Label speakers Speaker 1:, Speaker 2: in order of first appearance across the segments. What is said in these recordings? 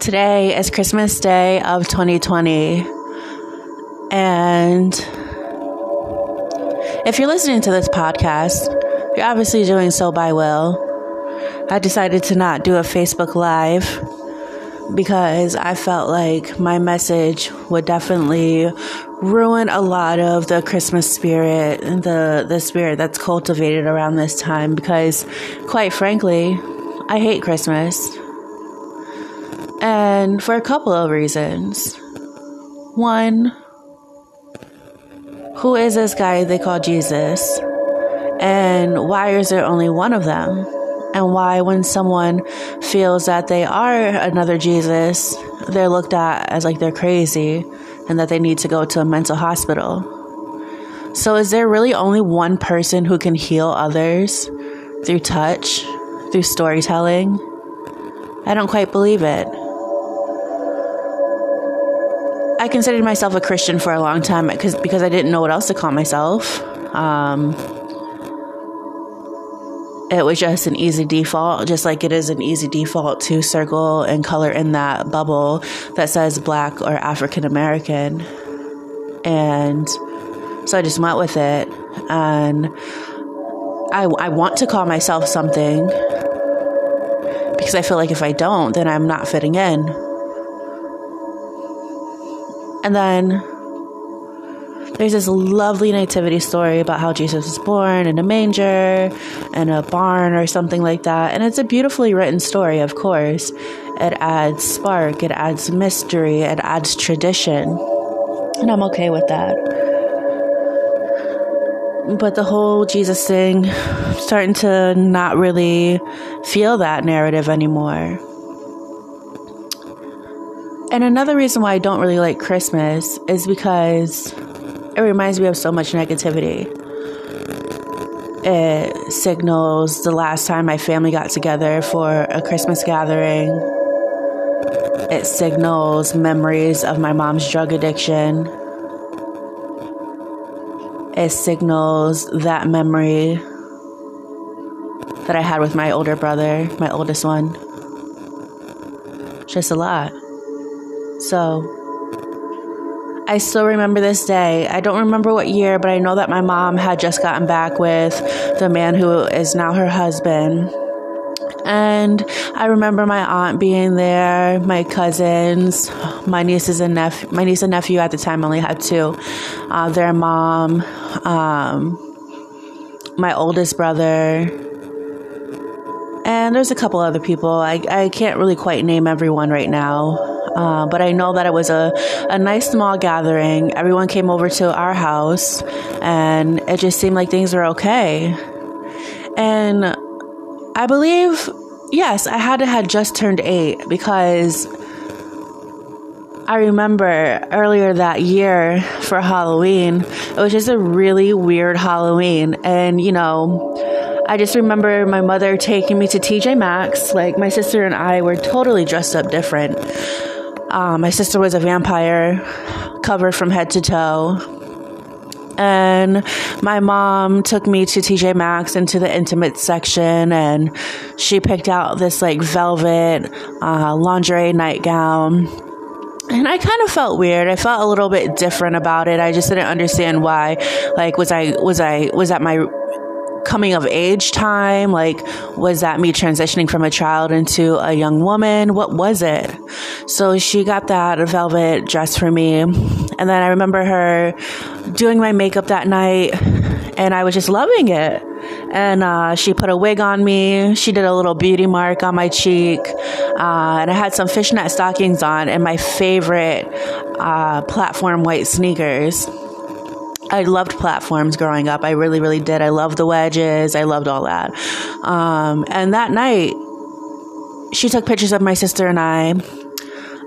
Speaker 1: Today is Christmas Day of 2020. And if you're listening to this podcast, you're obviously doing so by will. I decided to not do a Facebook Live because I felt like my message would definitely ruin a lot of the Christmas spirit, the the spirit that's cultivated around this time because quite frankly, I hate Christmas. And for a couple of reasons. One, who is this guy they call Jesus? And why is there only one of them? And why, when someone feels that they are another Jesus, they're looked at as like they're crazy and that they need to go to a mental hospital. So, is there really only one person who can heal others through touch, through storytelling? I don't quite believe it. I considered myself a Christian for a long time because because I didn't know what else to call myself. Um, it was just an easy default, just like it is an easy default to circle and color in that bubble that says Black or African American. And so I just went with it, and I I want to call myself something because I feel like if I don't, then I'm not fitting in. And then there's this lovely nativity story about how Jesus was born in a manger and a barn or something like that. And it's a beautifully written story, of course. It adds spark, it adds mystery, it adds tradition. And I'm okay with that. But the whole Jesus thing, I'm starting to not really feel that narrative anymore. And another reason why I don't really like Christmas is because it reminds me of so much negativity. It signals the last time my family got together for a Christmas gathering. It signals memories of my mom's drug addiction. It signals that memory that I had with my older brother, my oldest one. Just a lot. So I still remember this day. I don't remember what year, but I know that my mom had just gotten back with the man who is now her husband. And I remember my aunt being there, my cousins, my nieces and nephew. My niece and nephew at the time only had two. Uh, their mom, um, my oldest brother, and there's a couple other people. I, I can't really quite name everyone right now. Uh, but I know that it was a, a nice small gathering. Everyone came over to our house, and it just seemed like things were okay. And I believe, yes, I had to had just turned eight because I remember earlier that year for Halloween, it was just a really weird Halloween. And, you know, I just remember my mother taking me to TJ Maxx. Like, my sister and I were totally dressed up different. Uh, my sister was a vampire, covered from head to toe. And my mom took me to TJ Maxx into the intimate section, and she picked out this like velvet uh, lingerie nightgown. And I kind of felt weird. I felt a little bit different about it. I just didn't understand why. Like, was I was I was that my coming of age time? Like, was that me transitioning from a child into a young woman? What was it? So she got that velvet dress for me. And then I remember her doing my makeup that night and I was just loving it. And uh, she put a wig on me. She did a little beauty mark on my cheek. Uh, and I had some fishnet stockings on and my favorite uh, platform white sneakers. I loved platforms growing up. I really, really did. I loved the wedges. I loved all that. Um, and that night, she took pictures of my sister and I.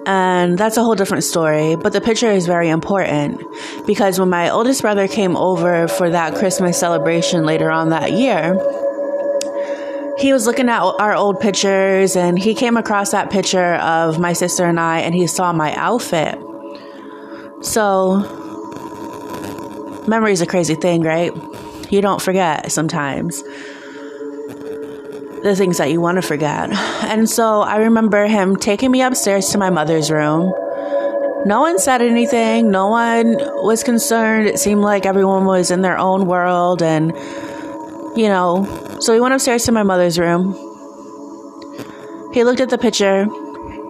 Speaker 1: And that's a whole different story. But the picture is very important because when my oldest brother came over for that Christmas celebration later on that year, he was looking at our old pictures and he came across that picture of my sister and I and he saw my outfit. So memory is a crazy thing, right? You don't forget sometimes. The things that you want to forget. And so I remember him taking me upstairs to my mother's room. No one said anything. No one was concerned. It seemed like everyone was in their own world. And, you know, so we went upstairs to my mother's room. He looked at the picture.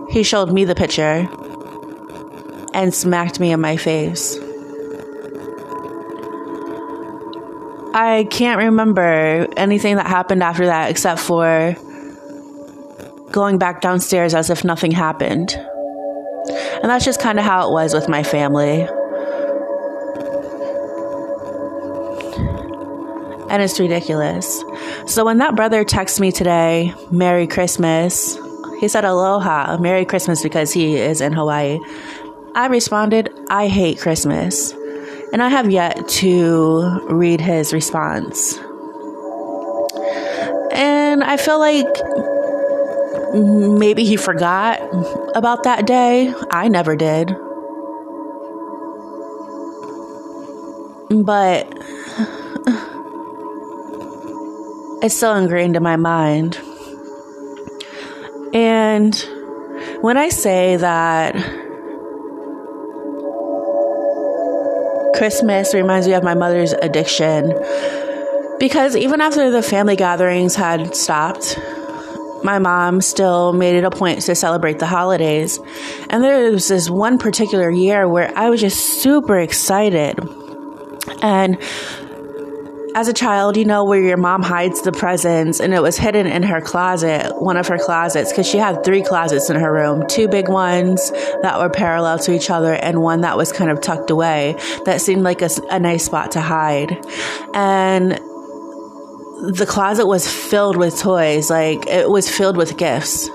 Speaker 1: He showed me the picture and smacked me in my face. I can't remember anything that happened after that except for going back downstairs as if nothing happened. And that's just kind of how it was with my family. And it's ridiculous. So when that brother texted me today, Merry Christmas, he said aloha, Merry Christmas because he is in Hawaii. I responded, I hate Christmas. And I have yet to read his response. And I feel like maybe he forgot about that day. I never did. But it's still ingrained in my mind. And when I say that Christmas reminds me of my mother's addiction because even after the family gatherings had stopped, my mom still made it a point to celebrate the holidays. And there was this one particular year where I was just super excited. And as a child, you know, where your mom hides the presents and it was hidden in her closet, one of her closets, because she had three closets in her room two big ones that were parallel to each other and one that was kind of tucked away that seemed like a, a nice spot to hide. And the closet was filled with toys, like it was filled with gifts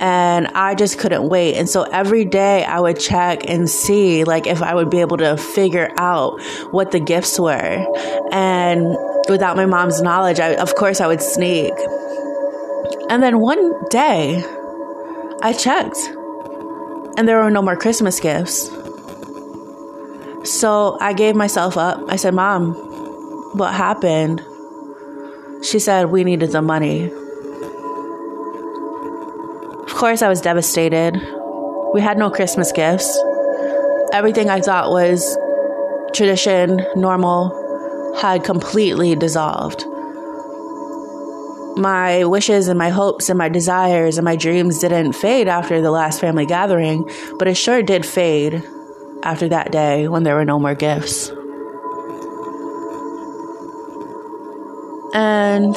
Speaker 1: and I just couldn't wait. And so every day I would check and see like if I would be able to figure out what the gifts were. And without my mom's knowledge, I, of course I would sneak. And then one day I checked and there were no more Christmas gifts. So I gave myself up. I said, Mom, what happened? She said, We needed the money course, I was devastated. We had no Christmas gifts. Everything I thought was tradition, normal, had completely dissolved. My wishes and my hopes and my desires and my dreams didn't fade after the last family gathering, but it sure did fade after that day when there were no more gifts. And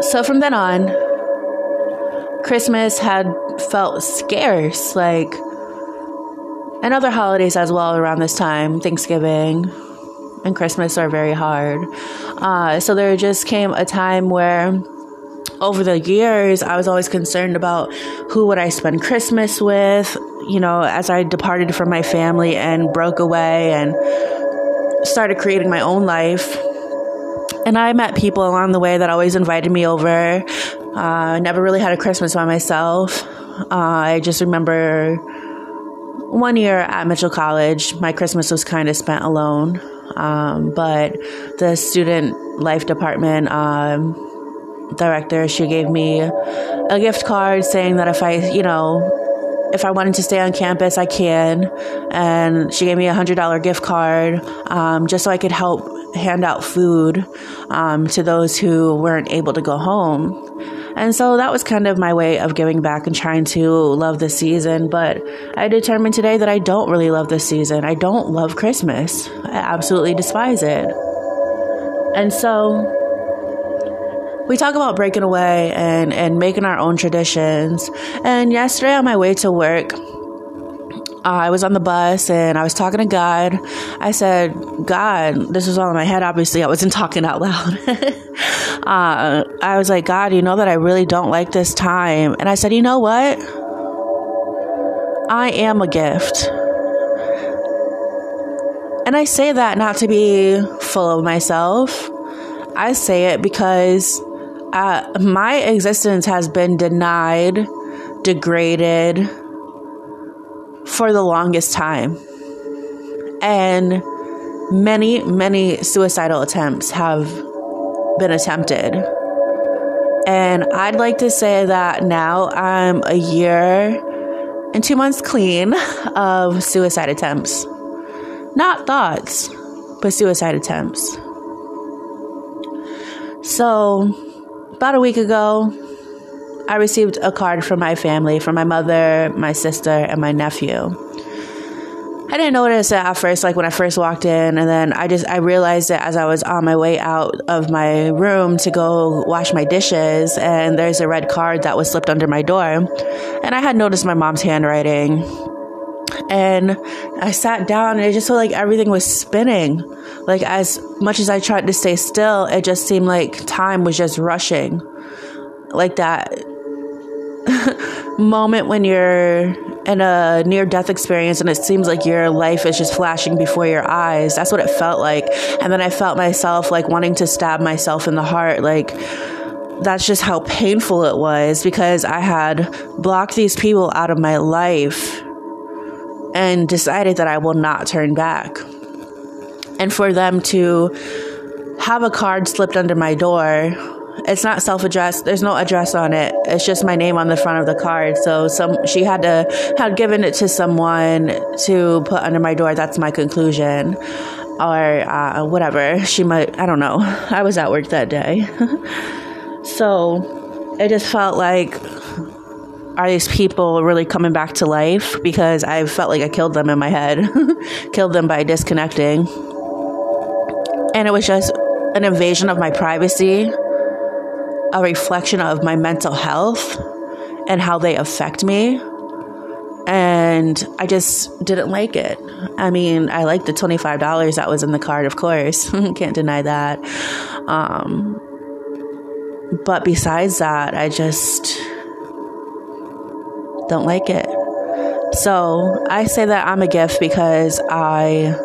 Speaker 1: so from then on, Christmas had felt scarce, like, and other holidays as well around this time, Thanksgiving and Christmas are very hard. Uh, so there just came a time where over the years, I was always concerned about who would I spend Christmas with, you know, as I departed from my family and broke away and started creating my own life. And I met people along the way that always invited me over uh, never really had a Christmas by myself. Uh, I just remember one year at Mitchell College, my Christmas was kind of spent alone. Um, but the student life department um, director, she gave me a gift card saying that if I, you know, if I wanted to stay on campus, I can. And she gave me a hundred dollar gift card um, just so I could help hand out food um, to those who weren't able to go home. And so that was kind of my way of giving back and trying to love the season. But I determined today that I don't really love this season. I don't love Christmas. I absolutely despise it. And so we talk about breaking away and, and making our own traditions. And yesterday on my way to work, I was on the bus and I was talking to God. I said, God, this was all in my head. Obviously, I wasn't talking out loud. uh, I was like, God, you know that I really don't like this time. And I said, you know what? I am a gift. And I say that not to be full of myself. I say it because uh, my existence has been denied, degraded, for the longest time. And many, many suicidal attempts have been attempted. And I'd like to say that now I'm a year and two months clean of suicide attempts. Not thoughts, but suicide attempts. So, about a week ago, I received a card from my family, from my mother, my sister, and my nephew. I didn't notice it at first, like when I first walked in, and then I just I realized it as I was on my way out of my room to go wash my dishes, and there's a red card that was slipped under my door, and I had noticed my mom's handwriting, and I sat down, and it just felt like everything was spinning, like as much as I tried to stay still, it just seemed like time was just rushing, like that moment when you're in a near death experience and it seems like your life is just flashing before your eyes. That's what it felt like. And then I felt myself like wanting to stab myself in the heart. Like, that's just how painful it was because I had blocked these people out of my life and decided that I will not turn back. And for them to have a card slipped under my door it's not self addressed. There's no address on it. It's just my name on the front of the card. So some she had to had given it to someone to put under my door. That's my conclusion, or uh, whatever. She might. I don't know. I was at work that day, so it just felt like. Are these people really coming back to life? Because I felt like I killed them in my head, killed them by disconnecting. And it was just an invasion of my privacy a reflection of my mental health and how they affect me. And I just didn't like it. I mean, I liked the $25 that was in the card, of course. Can't deny that. Um, but besides that, I just don't like it. So I say that I'm a gift because I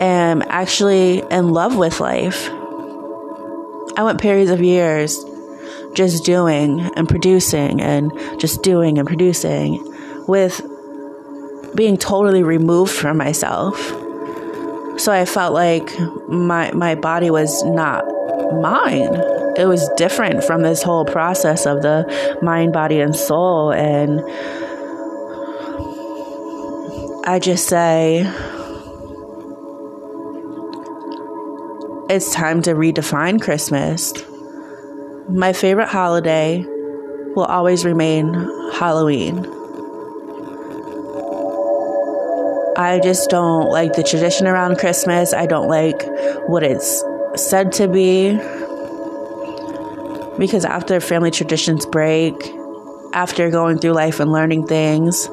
Speaker 1: am actually in love with life. I went periods of years just doing and producing and just doing and producing with being totally removed from myself. So I felt like my my body was not mine. It was different from this whole process of the mind, body, and soul. And I just say, it's time to redefine Christmas. My favorite holiday will always remain Halloween. I just don't like the tradition around Christmas. I don't like what it's said to be. Because after family traditions break, after going through life and learning things,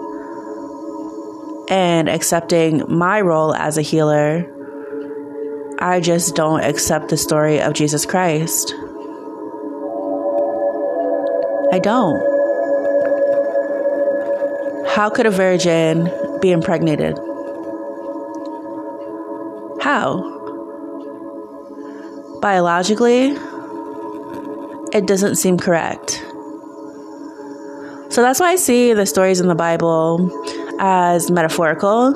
Speaker 1: and accepting my role as a healer, I just don't accept the story of Jesus Christ. I don't. How could a virgin be impregnated? How? Biologically, it doesn't seem correct. So that's why I see the stories in the Bible as metaphorical,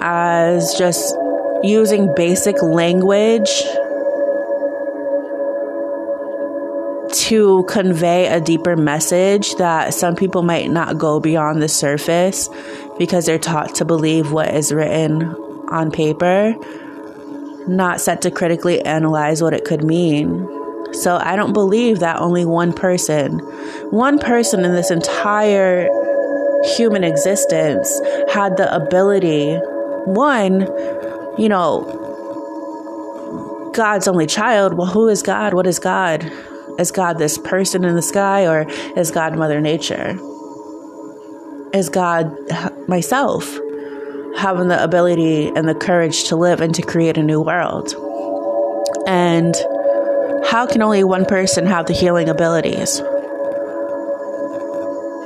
Speaker 1: as just using basic language to convey a deeper message that some people might not go beyond the surface because they're taught to believe what is written on paper, not set to critically analyze what it could mean. So I don't believe that only one person, one person in this entire human existence had the ability, one, you know, God's only child. Well, who is God? What is God? Is God this person in the sky or is God Mother Nature? Is God myself having the ability and the courage to live and to create a new world? And how can only one person have the healing abilities?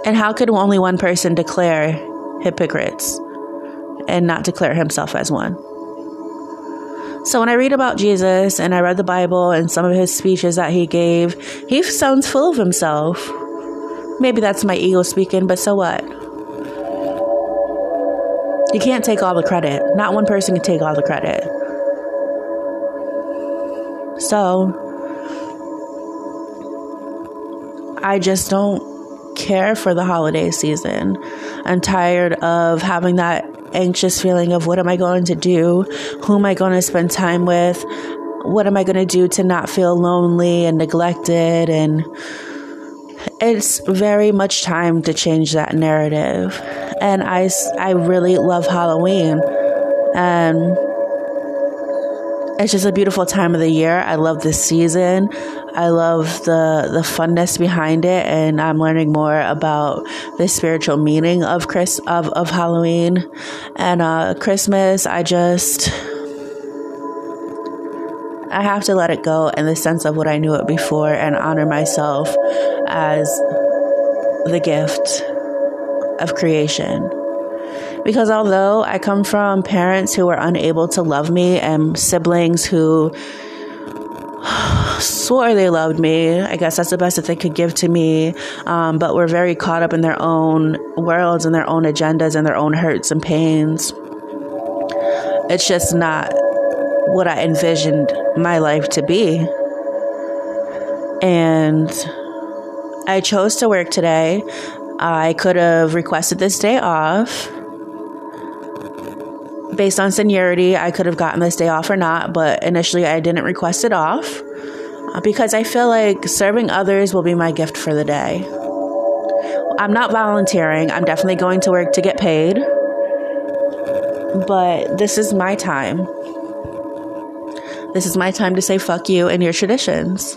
Speaker 1: And how could only one person declare hypocrites and not declare himself as one? So when I read about Jesus and I read the Bible and some of his speeches that he gave, he sounds full of himself. Maybe that's my ego speaking, but so what? You can't take all the credit. Not one person can take all the credit. So, I just don't care for the holiday season. I'm tired of having that anxious feeling of what am I going to do? Who am I going to spend time with? What am I going to do to not feel lonely and neglected? And it's very much time to change that narrative. And I, I really love Halloween. And it's just a beautiful time of the year. I love this season. I love the the funness behind it, and I'm learning more about the spiritual meaning of Chris of of Halloween and uh, Christmas. I just I have to let it go in the sense of what I knew it before and honor myself as the gift of creation. Because although I come from parents who were unable to love me and siblings who swore they loved me, I guess that's the best that they could give to me, um, but were very caught up in their own worlds and their own agendas and their own hurts and pains. It's just not what I envisioned my life to be. And I chose to work today. I could have requested this day off based on seniority, I could have gotten this day off or not, but initially I didn't request it off uh, because I feel like serving others will be my gift for the day. I'm not volunteering, I'm definitely going to work to get paid, but this is my time. This is my time to say fuck you and your traditions.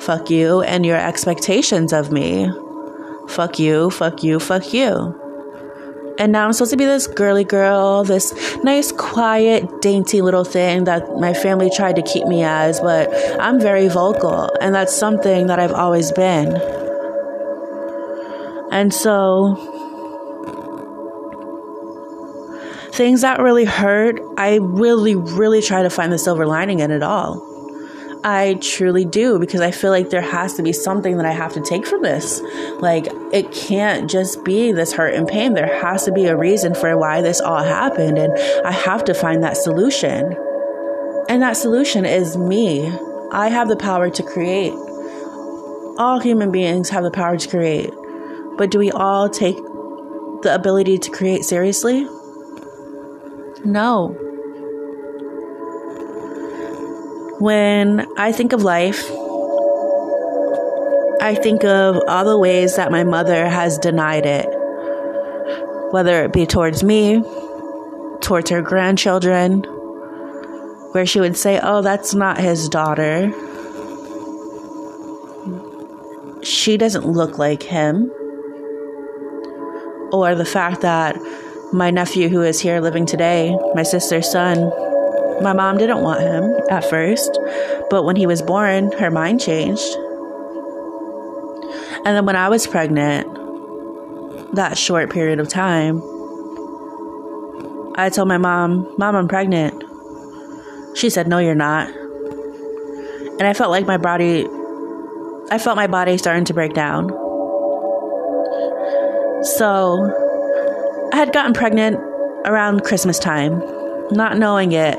Speaker 1: Fuck you and your expectations of me. Fuck you, fuck you, fuck you. And now I'm supposed to be this girly girl, this nice, quiet, dainty little thing that my family tried to keep me as, but I'm very vocal, and that's something that I've always been. And so, things that really hurt, I really, really try to find the silver lining in it all. I truly do because I feel like there has to be something that I have to take from this. Like, it can't just be this hurt and pain. There has to be a reason for why this all happened. And I have to find that solution. And that solution is me. I have the power to create. All human beings have the power to create. But do we all take the ability to create seriously? No. When I think of life, I think of all the ways that my mother has denied it, whether it be towards me, towards her grandchildren, where she would say, Oh, that's not his daughter. She doesn't look like him. Or the fact that my nephew, who is here living today, my sister's son, my mom didn't want him at first, but when he was born, her mind changed. And then when I was pregnant, that short period of time, I told my mom, Mom, I'm pregnant. She said, No, you're not. And I felt like my body, I felt my body starting to break down. So I had gotten pregnant around Christmas time, not knowing it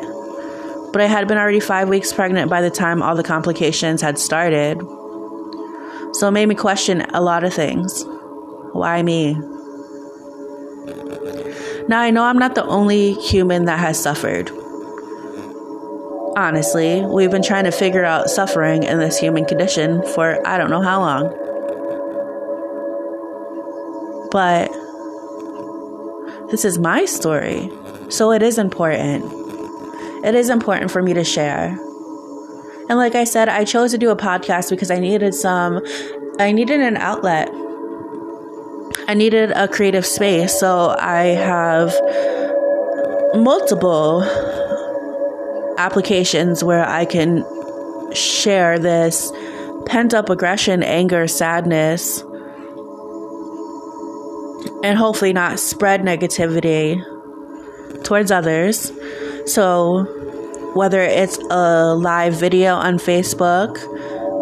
Speaker 1: but I had been already five weeks pregnant by the time all the complications had started. So it made me question a lot of things. Why me? Now I know I'm not the only human that has suffered. Honestly, we've been trying to figure out suffering in this human condition for I don't know how long. But this is my story, so it is important it is important for me to share. And like I said, I chose to do a podcast because I needed some, I needed an outlet. I needed a creative space. So I have multiple applications where I can share this pent up aggression, anger, sadness, and hopefully not spread negativity towards others. So, whether it's a live video on Facebook,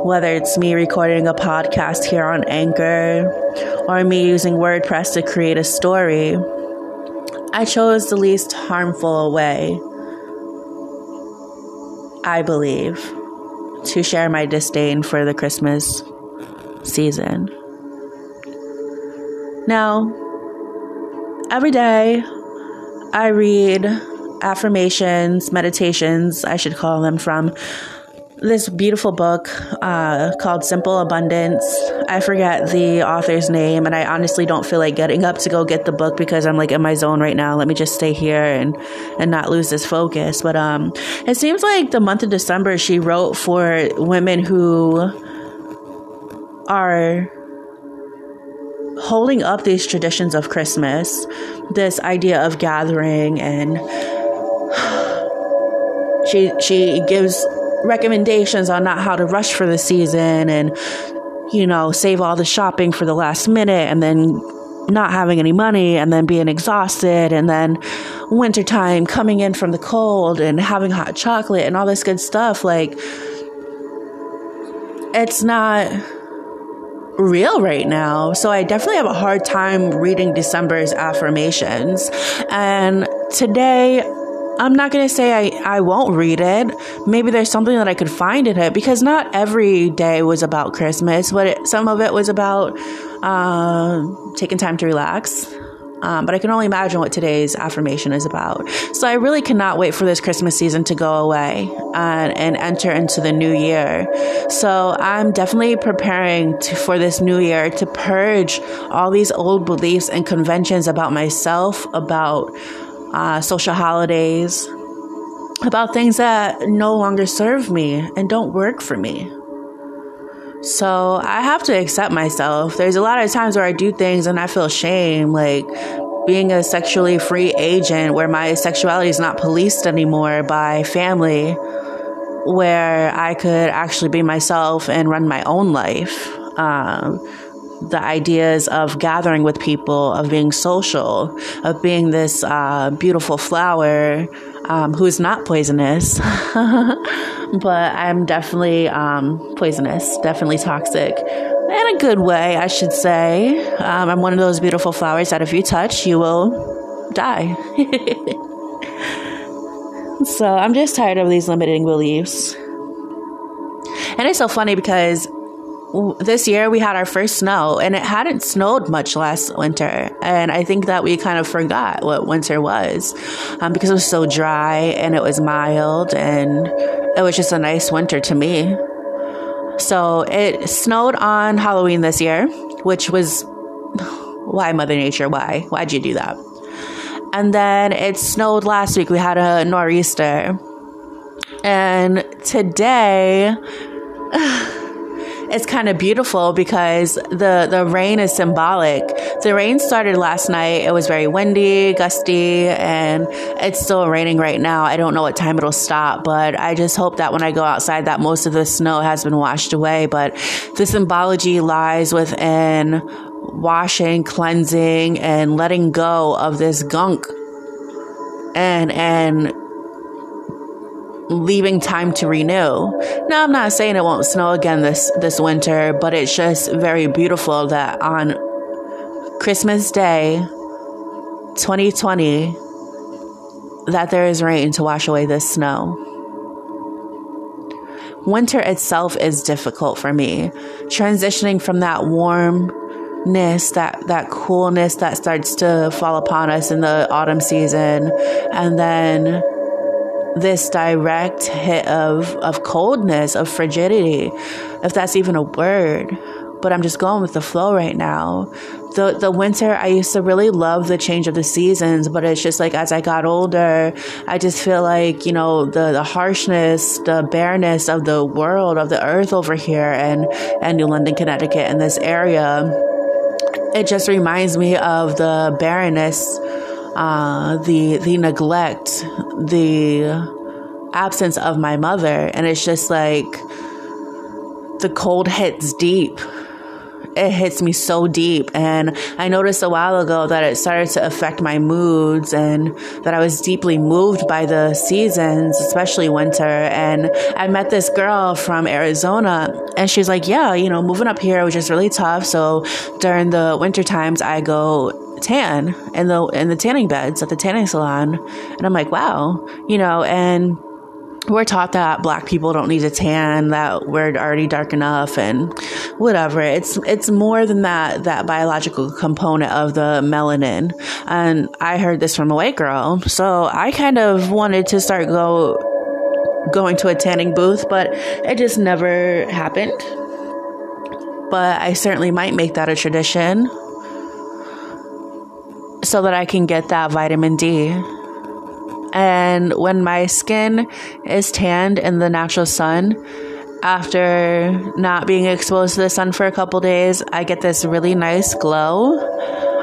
Speaker 1: whether it's me recording a podcast here on Anchor, or me using WordPress to create a story, I chose the least harmful way, I believe, to share my disdain for the Christmas season. Now, every day I read affirmations, meditations, I should call them, from this beautiful book uh, called Simple Abundance. I forget the author's name, and I honestly don't feel like getting up to go get the book because I'm like in my zone right now. Let me just stay here and and not lose this focus. But um, it seems like the month of December she wrote for women who are holding up these traditions of Christmas, this idea of gathering and she she gives recommendations on not how to rush for the season and you know save all the shopping for the last minute and then not having any money and then being exhausted and then wintertime coming in from the cold and having hot chocolate and all this good stuff like it's not real right now. So I definitely have a hard time reading December's affirmations. And today I'm not going to say I, I won't read it. Maybe there's something that I could find in it because not every day was about Christmas, but it, some of it was about uh, taking time to relax. Um, but I can only imagine what today's affirmation is about. So I really cannot wait for this Christmas season to go away and, and enter into the new year. So I'm definitely preparing to, for this new year to purge all these old beliefs and conventions about myself, about uh, social holidays, about things that no longer serve me and don't work for me. So I have to accept myself. There's a lot of times where I do things and I feel shame, like being a sexually free agent where my sexuality is not policed anymore by family, where I could actually be myself and run my own life. Um, the ideas of gathering with people, of being social, of being this uh, beautiful flower um, who is not poisonous, but I'm definitely um, poisonous, definitely toxic. In a good way, I should say. Um, I'm one of those beautiful flowers that if you touch, you will die. so I'm just tired of these limiting beliefs. And it's so funny because this year we had our first snow and it hadn't snowed much last winter. And i think that we kind of forgot what winter was um, because it was so dry and it was mild and it was just a nice winter to me. So it snowed on halloween this year which was why mother nature? Why? Why'd you do that? And then it snowed last week. We had a nor'easter. And today it's kind of beautiful because the the rain is symbolic. The rain started last night. It was very windy, gusty, and it's still raining right now. I don't know what time it'll stop, but I just hope that when I go outside that most of the snow has been washed away, but the symbology lies within washing, cleansing and letting go of this gunk and and leaving time to renew. Now, I'm not saying it won't snow again this, this winter, but it's just very beautiful that on Christmas Day 2020 that there is rain to wash away this snow. Winter itself is difficult for me. Transitioning from that warmness, that, that coolness that starts to fall upon us in the autumn season, and then this direct hit of, of coldness, of frigidity, if that's even a word. But I'm just going with the flow right now. The the winter, I used to really love the change of the seasons, but it's just like as I got older, I just feel like, you know, the, the harshness, the bareness of the world, of the earth over here and, and New London, Connecticut, in this area, it just reminds me of the barrenness uh, the the neglect, the absence of my mother, and it's just like the cold hits deep. It hits me so deep, and I noticed a while ago that it started to affect my moods, and that I was deeply moved by the seasons, especially winter. And I met this girl from Arizona, and she's like, "Yeah, you know, moving up here was just really tough. So during the winter times, I go tan in the in the tanning beds at the tanning salon and i'm like wow you know and we're taught that black people don't need to tan that we're already dark enough and whatever. It's it's more than that that biological component of the melanin. And I heard this from a white girl, so I kind of wanted to start go going to a tanning booth, but it just never happened. But I certainly might make that a tradition so that I can get that vitamin D. And when my skin is tanned in the natural sun, after not being exposed to the sun for a couple days, I get this really nice glow.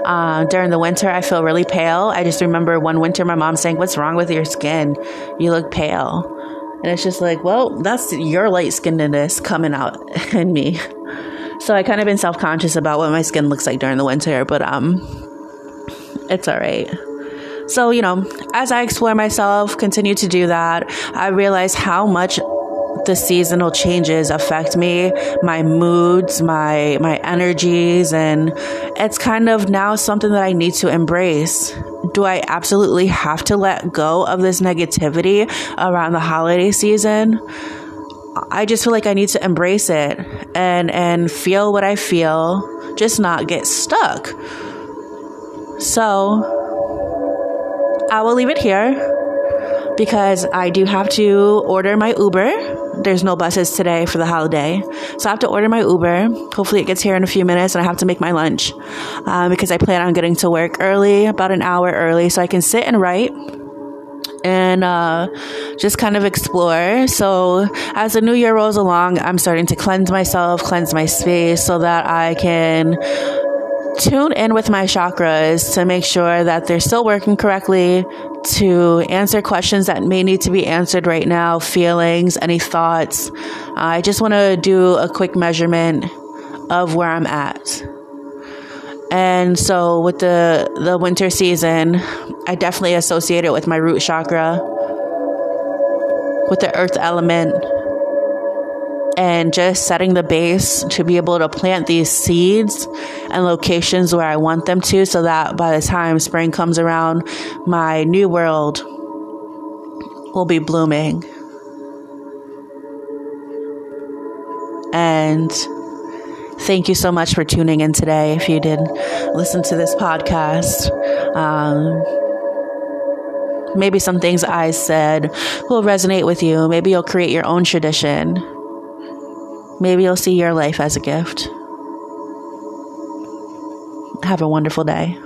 Speaker 1: Uh, during the winter, I feel really pale. I just remember one winter my mom saying, What's wrong with your skin? You look pale. And it's just like, Well, that's your light skinnedness coming out in me. So I kind of been self conscious about what my skin looks like during the winter, but um, it's all right. So, you know, as I explore myself, continue to do that, I realize how much the seasonal changes affect me, my moods, my my energies and it's kind of now something that I need to embrace. Do I absolutely have to let go of this negativity around the holiday season? I just feel like I need to embrace it and and feel what I feel, just not get stuck. So, I will leave it here because I do have to order my Uber. There's no buses today for the holiday. So I have to order my Uber. Hopefully it gets here in a few minutes and I have to make my lunch uh, because I plan on getting to work early, about an hour early, so I can sit and write and uh, just kind of explore. So, as the new year rolls along, I'm starting to cleanse myself, cleanse my space so that I can tune in with my chakras to make sure that they're still working correctly, to answer questions that may need to be answered right now, feelings, any thoughts. I just want to do a quick measurement of where I'm at. And so with the the winter season, I definitely associate it with my root chakra, with the earth element, and just setting the base to be able to plant these seeds and locations where I want them to so that by the time spring comes around, my new world will be blooming. And thank you so much for tuning in today. If you did listen to this podcast, um, maybe some things I said will resonate with you. Maybe you'll create your own tradition. Maybe you'll see your life as a gift. Have a wonderful day.